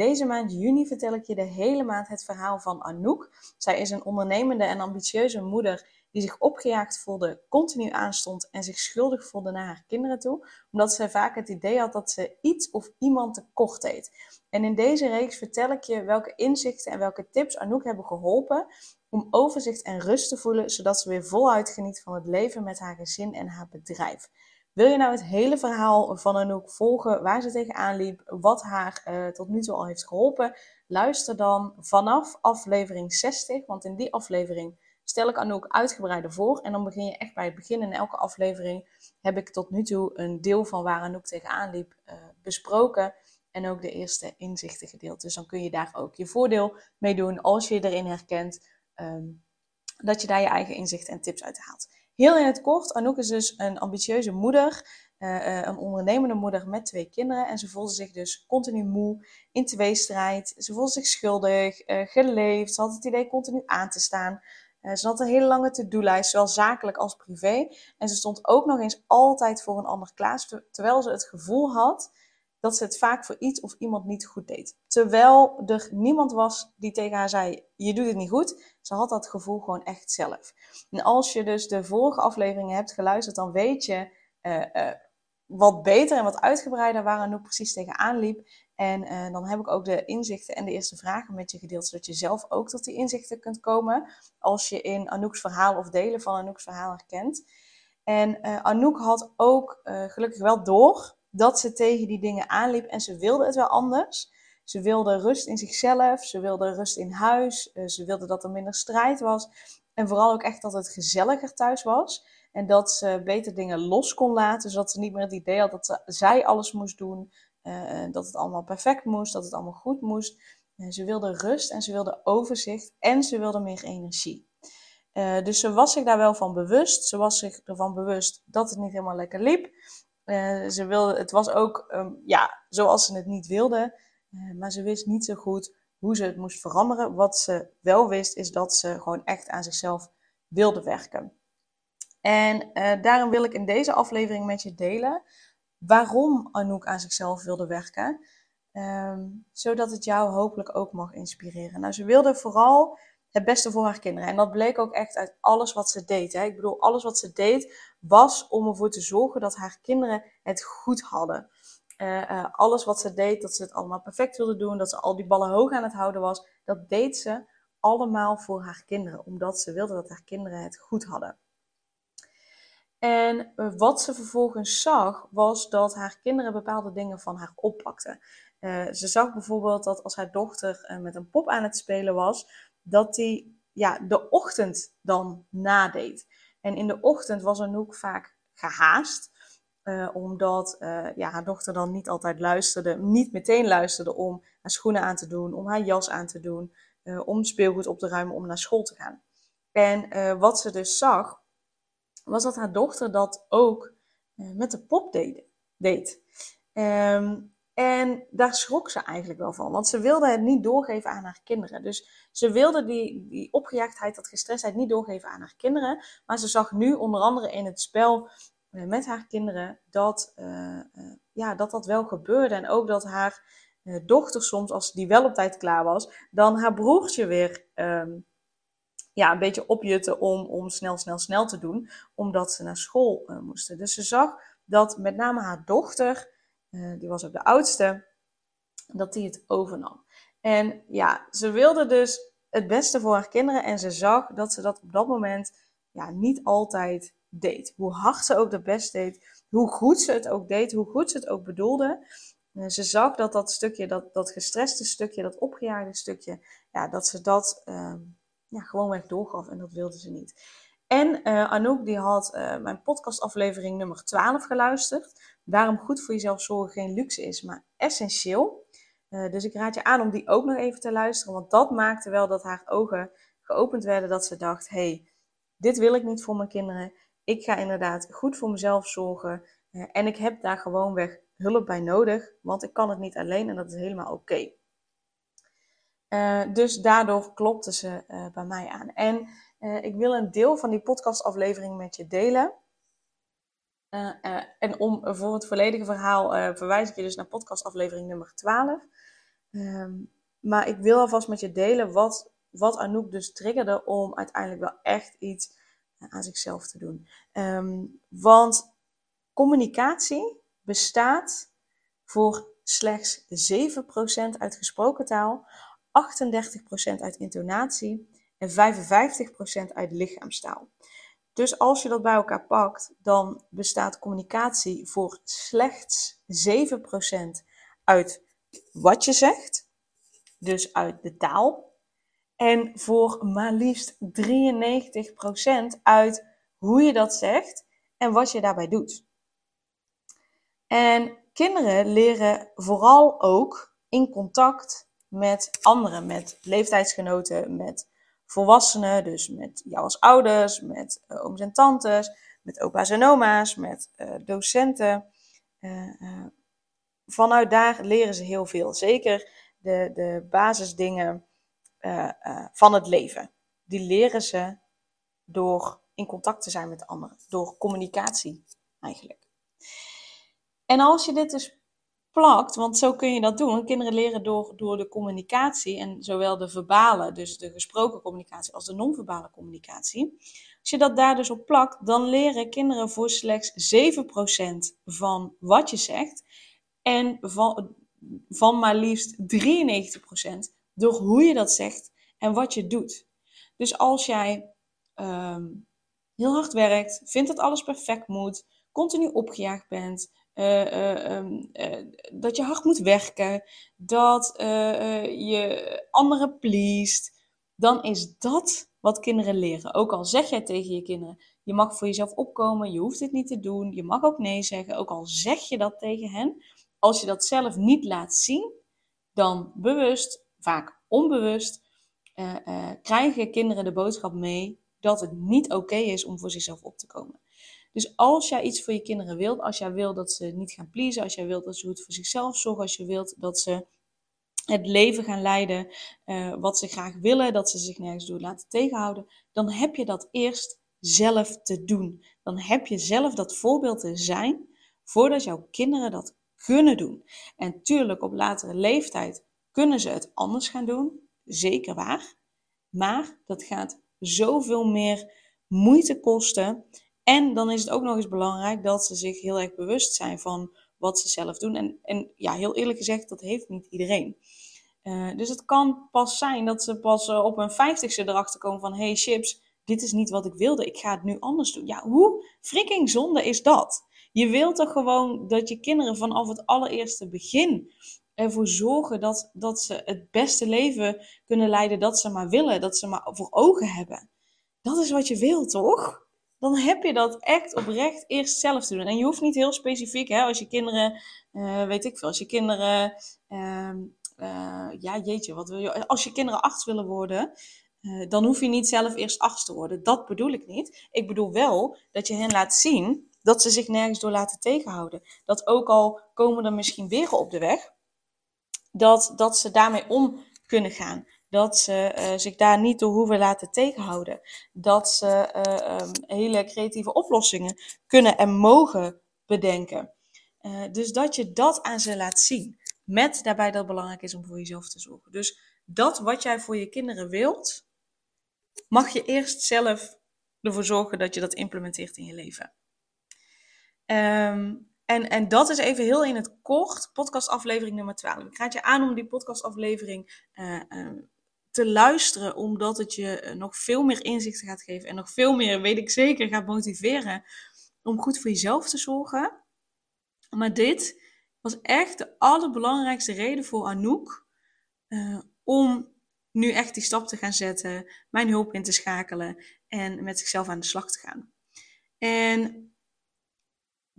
Deze maand juni vertel ik je de hele maand het verhaal van Anouk. Zij is een ondernemende en ambitieuze moeder die zich opgejaagd voelde, continu aanstond en zich schuldig voelde naar haar kinderen toe, omdat zij vaak het idee had dat ze iets of iemand tekort deed. En in deze reeks vertel ik je welke inzichten en welke tips Anouk hebben geholpen om overzicht en rust te voelen, zodat ze weer voluit geniet van het leven met haar gezin en haar bedrijf. Wil je nou het hele verhaal van Anouk volgen, waar ze tegenaan liep, wat haar uh, tot nu toe al heeft geholpen? Luister dan vanaf aflevering 60, want in die aflevering stel ik Anouk uitgebreider voor. En dan begin je echt bij het begin. In elke aflevering heb ik tot nu toe een deel van waar Anouk tegenaan liep uh, besproken. En ook de eerste inzichten gedeeld. Dus dan kun je daar ook je voordeel mee doen als je erin herkent. Um, dat je daar je eigen inzichten en tips uit haalt. Heel in het kort, Anouk is dus een ambitieuze moeder, uh, een ondernemende moeder met twee kinderen. En ze voelde zich dus continu moe, in tweestrijd. Ze voelde zich schuldig, uh, geleefd. Ze had het idee continu aan te staan. Ze had een hele lange to-do-lijst, zowel zakelijk als privé. En ze stond ook nog eens altijd voor een ander klaar, terwijl ze het gevoel had dat ze het vaak voor iets of iemand niet goed deed. Terwijl er niemand was die tegen haar zei: Je doet het niet goed. Ze had dat gevoel gewoon echt zelf. En als je dus de vorige afleveringen hebt geluisterd, dan weet je uh, uh, wat beter en wat uitgebreider waar Anouk precies tegenaan liep. En uh, dan heb ik ook de inzichten en de eerste vragen met je gedeeld, zodat je zelf ook tot die inzichten kunt komen. Als je in Anouk's verhaal of delen van Anouk's verhaal herkent. En Anouk had ook gelukkig wel door dat ze tegen die dingen aanliep en ze wilde het wel anders. Ze wilde rust in zichzelf, ze wilde rust in huis, eh, ze wilde dat er minder strijd was. En vooral ook echt dat het gezelliger thuis was. En dat ze beter dingen los kon laten, zodat ze niet meer het idee had dat zij alles moest doen. Uh, dat het allemaal perfect moest, dat het allemaal goed moest. Uh, ze wilde rust en ze wilde overzicht en ze wilde meer energie. Dus ze was zich daar wel van bewust. Ze was zich ervan bewust dat het niet helemaal lekker liep. Ze wilde, het was ook um, ja, zoals ze het niet wilde, maar ze wist niet zo goed hoe ze het moest veranderen. Wat ze wel wist, is dat ze gewoon echt aan zichzelf wilde werken. En uh, daarom wil ik in deze aflevering met je delen waarom Anouk aan zichzelf wilde werken. Um, zodat het jou hopelijk ook mag inspireren. Nou, ze wilde vooral het beste voor haar kinderen. En dat bleek ook echt uit alles wat ze deed. Hè. Ik bedoel, alles wat ze deed was om ervoor te zorgen dat haar kinderen het goed hadden. Uh, uh, alles wat ze deed, dat ze het allemaal perfect wilde doen, dat ze al die ballen hoog aan het houden was, dat deed ze allemaal voor haar kinderen, omdat ze wilde dat haar kinderen het goed hadden. En wat ze vervolgens zag, was dat haar kinderen bepaalde dingen van haar oppakten. ze zag bijvoorbeeld dat als haar dochter met een pop aan het spelen was, dat hij ja, de ochtend dan nadeed. En in de ochtend was Anouk vaak gehaast. Uh, omdat uh, ja, haar dochter dan niet altijd luisterde, niet meteen luisterde om haar schoenen aan te doen, om haar jas aan te doen, uh, om speelgoed op te ruimen, om naar school te gaan. En wat ze dus zag, was dat haar dochter dat ook met de pop deed. deed. Um, en daar schrok ze eigenlijk wel van, want ze wilde het niet doorgeven aan haar kinderen. Dus ze wilde die, die opgejaagdheid, dat gestrestheid niet doorgeven aan haar kinderen. Maar ze zag nu onder andere in het spel eh, met haar kinderen dat, uh, uh, ja, dat dat wel gebeurde. En ook dat haar dochter soms, als die wel op tijd klaar was, dan haar broertje weer um, ja, een beetje opjutte om, om snel, snel, snel te doen, omdat ze naar school moesten. Dus ze zag dat met name haar dochter die was ook de oudste, dat die het overnam. En ja, ze wilde dus het beste voor haar kinderen en ze zag dat ze dat op dat moment ja, niet altijd deed. Hoe hard ze ook de best deed, hoe goed ze het ook deed, hoe goed ze het ook bedoelde. Uh, ze zag dat dat stukje, dat, dat gestreste stukje, dat opgejaagde stukje, ja, dat ze dat uh, ja, gewoonweg doorgaf en dat wilde ze niet. En uh, Anouk die had uh, mijn podcastaflevering nummer 12 geluisterd. Waarom goed voor jezelf zorgen geen luxe is, maar essentieel. Dus ik raad je aan om die ook nog even te luisteren, want dat maakte wel dat haar ogen geopend werden, dat ze dacht, hey, dit wil ik niet voor mijn kinderen. Ik ga inderdaad goed voor mezelf zorgen uh, en ik heb daar gewoonweg hulp bij nodig, want ik kan het niet alleen en dat is helemaal oké. Uh, dus daardoor klopte ze bij mij aan. En ik wil een deel van die podcastaflevering met je delen. En om voor het volledige verhaal verwijs ik je dus naar podcastaflevering nummer 12. Um, maar ik wil alvast met je delen wat, wat Anouk dus triggerde om uiteindelijk wel echt iets aan zichzelf te doen. Um, want communicatie bestaat voor slechts 7% uit gesproken taal, 38% uit intonatie en 55% uit lichaamstaal. Dus als je dat bij elkaar pakt, dan bestaat communicatie voor slechts 7% uit wat je zegt, dus uit de taal. En voor maar liefst 93% uit hoe je dat zegt en wat je daarbij doet. En kinderen leren vooral ook in contact met anderen, met leeftijdsgenoten, met volwassenen, dus met jou als ouders, met uh, ooms en tantes, met opa's en oma's, met uh, docenten. Uh, vanuit daar leren ze heel veel. Zeker de, de basisdingen van het leven. Die leren ze door in contact te zijn met anderen, door communicatie eigenlijk. En als je dit dus plakt, want zo kun je dat doen. Kinderen leren door, door de communicatie en zowel de verbale, dus de gesproken communicatie, als de non-verbale communicatie. Als je dat daar dus op plakt, dan leren kinderen voor slechts 7% van wat je zegt en van, van maar liefst 93% door hoe je dat zegt en wat je doet. Dus als jij um, heel hard werkt, vindt dat alles perfect moet, continu opgejaagd bent, uh, uh, dat je hard moet werken, dat je anderen pleest, dan is dat wat kinderen leren. Ook al zeg jij tegen je kinderen, je mag voor jezelf opkomen, je hoeft dit niet te doen, je mag ook nee zeggen, ook al zeg je dat tegen hen, als je dat zelf niet laat zien, dan bewust, vaak onbewust, krijgen kinderen de boodschap mee dat het niet oké is om voor zichzelf op te komen. Dus als jij iets voor je kinderen wilt, als jij wilt dat ze niet gaan pleasen, als jij wilt dat ze goed voor zichzelf zorgen, als je wilt dat ze het leven gaan leiden uh, wat ze graag willen, dat ze zich nergens door laten tegenhouden, dan heb je dat eerst zelf te doen. Dan heb je zelf dat voorbeeld te zijn voordat jouw kinderen dat kunnen doen. En tuurlijk, op latere leeftijd kunnen ze het anders gaan doen, zeker waar. Maar dat gaat zoveel meer moeite kosten en dan is het ook nog eens belangrijk dat ze zich heel erg bewust zijn van wat ze zelf doen. En, en ja, heel eerlijk gezegd, dat heeft niet iedereen. Uh, dus het kan pas zijn dat ze pas uh, op hun vijftigste erachter komen van... hey chips, dit is niet wat ik wilde, ik ga het nu anders doen. Ja, hoe freaking zonde is dat? Je wilt toch gewoon dat je kinderen vanaf het allereerste begin ervoor zorgen dat, dat ze het beste leven kunnen leiden dat ze maar willen, dat ze maar voor ogen hebben. Dat is wat je wilt, toch? dan heb je dat echt oprecht eerst zelf te doen. En je hoeft niet heel specifiek, hè, als je kinderen, uh, weet ik veel, als je kinderen, uh, uh, ja jeetje, wat wil je, als je kinderen acht willen worden, eh, dan hoef je niet zelf eerst acht te worden. Dat bedoel ik niet. Ik bedoel wel dat je hen laat zien dat ze zich nergens door laten tegenhouden. Dat ook al komen er misschien wegen op de weg, dat, dat ze daarmee om kunnen gaan dat ze uh, zich daar niet door hoeven laten tegenhouden. Dat ze uh, um, hele creatieve oplossingen kunnen en mogen bedenken. Uh, dus dat je dat aan ze laat zien. Met daarbij dat het belangrijk is om voor jezelf te zorgen. Dus dat wat jij voor je kinderen wilt, mag je eerst zelf ervoor zorgen dat je dat implementeert in je leven. Um, en, en dat is even heel in het kort, podcastaflevering nummer 12. Ik raad je aan om die podcastaflevering uh, uh, te luisteren, omdat het je eh, nog veel meer inzichten gaat geven en nog veel meer, weet ik zeker, gaat motiveren om goed voor jezelf te zorgen. Maar dit was echt de allerbelangrijkste reden voor Anouk om nu echt die stap te gaan zetten, mijn hulp in te schakelen en met zichzelf aan de slag te gaan. En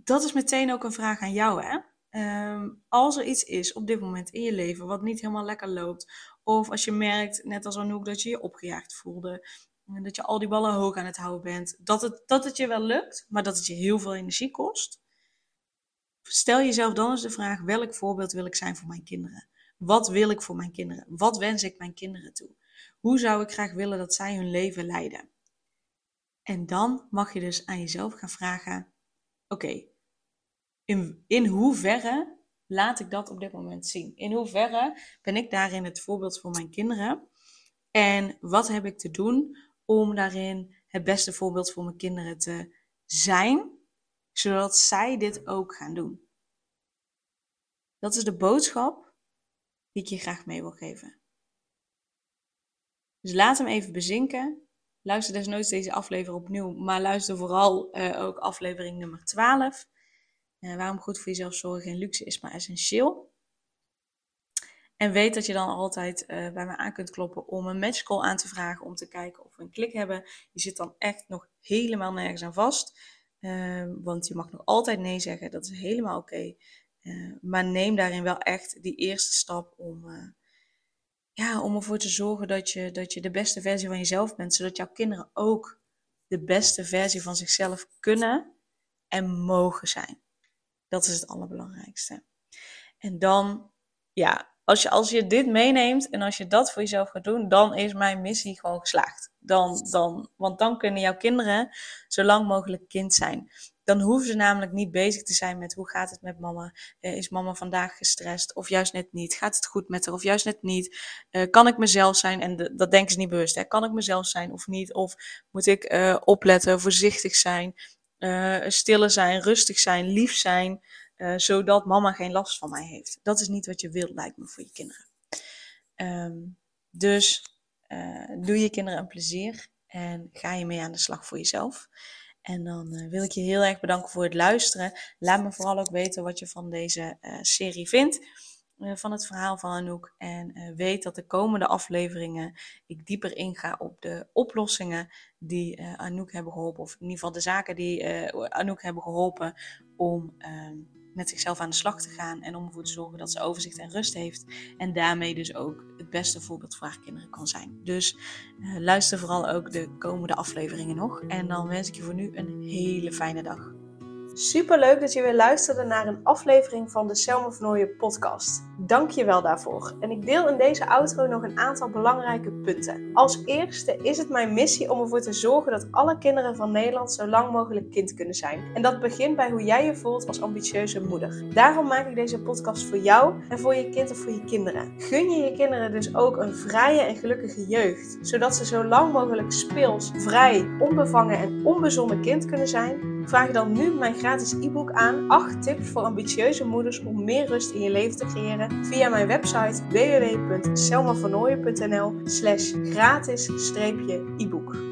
dat is meteen ook een vraag aan jou, hè? Ehm, als er iets is op dit moment in je leven wat niet helemaal lekker loopt, of als je merkt, net als Anouk, dat je je opgejaagd voelde, dat je al die ballen hoog aan het houden bent, dat het, dat het je wel lukt, maar dat het je heel veel energie kost, stel jezelf dan eens de vraag: welk voorbeeld wil ik zijn voor mijn kinderen? Wat wil ik voor mijn kinderen? Wat wens ik mijn kinderen toe? Hoe zou ik graag willen dat zij hun leven leiden? En dan mag je dus aan jezelf gaan vragen: oké, in, in hoeverre laat ik dat op dit moment zien? In hoeverre ben ik daarin het voorbeeld voor mijn kinderen? En wat heb ik te doen om daarin het beste voorbeeld voor mijn kinderen te zijn, zodat zij dit ook gaan doen? Dat is de boodschap die ik je graag mee wil geven. Dus laat hem even bezinken. Luister desnoods deze aflevering opnieuw, maar luister vooral uh, ook aflevering nummer 12. Uh, waarom goed voor jezelf zorgen en luxe is maar essentieel. En weet dat je dan altijd uh, bij me aan kunt kloppen om een matchcall aan te vragen om te kijken of we een klik hebben. Je zit dan echt nog helemaal nergens aan vast. want je mag nog altijd nee zeggen, dat is helemaal oké. maar neem daarin wel echt die eerste stap om, ja, om ervoor te zorgen dat je, dat je de beste versie van jezelf bent, zodat jouw kinderen ook de beste versie van zichzelf kunnen en mogen zijn. Dat is het allerbelangrijkste. En dan, ja, als je, als je dit meeneemt en als je dat voor jezelf gaat doen, dan is mijn missie gewoon geslaagd. Dan, dan, want dan kunnen jouw kinderen zo lang mogelijk kind zijn. Dan hoeven ze namelijk niet bezig te zijn met hoe gaat het met mama? Uh, is mama vandaag gestrest? Of juist net niet? Gaat het goed met haar? Of juist net niet? Uh, kan ik mezelf zijn? En dat denken ze niet bewust. Hè? Kan ik mezelf zijn of niet? Of moet ik uh, opletten, voorzichtig zijn, stille zijn, rustig zijn, lief zijn? zodat mama geen last van mij heeft. Dat is niet wat je wilt, lijkt me, voor je kinderen. Um, dus doe je kinderen een plezier en ga je mee aan de slag voor jezelf. En dan uh, wil ik je heel erg bedanken voor het luisteren. Laat me vooral ook weten wat je van deze uh, serie vindt. Uh, van het verhaal van Anouk. En weet dat de komende afleveringen ik dieper inga op de oplossingen die Anouk hebben geholpen. Of in ieder geval de zaken die Anouk hebben geholpen om ehm, met zichzelf aan de slag te gaan en om ervoor te zorgen dat ze overzicht en rust heeft. En daarmee dus ook het beste voorbeeld voor haar kinderen kan zijn. Dus luister vooral ook de komende afleveringen nog. En dan wens ik je voor nu een hele fijne dag. Super leuk dat je weer luisterde naar een aflevering van de Selma Vernooien podcast. Dank je wel daarvoor. En ik deel in deze outro nog een aantal belangrijke punten. Als eerste is het mijn missie om ervoor te zorgen dat alle kinderen van Nederland zo lang mogelijk kind kunnen zijn. En dat begint bij hoe jij je voelt als ambitieuze moeder. Daarom maak ik deze podcast voor jou en voor je kind of voor je kinderen. Gun je je kinderen dus ook een vrije en gelukkige jeugd, zodat ze zo lang mogelijk speels, vrij, onbevangen en onbezonnen kind kunnen zijn Vraag dan nu mijn gratis e-book aan 8 tips voor ambitieuze moeders om meer rust in je leven te creëren via mijn website www.selmavernooien.nl slash gratis-e-book.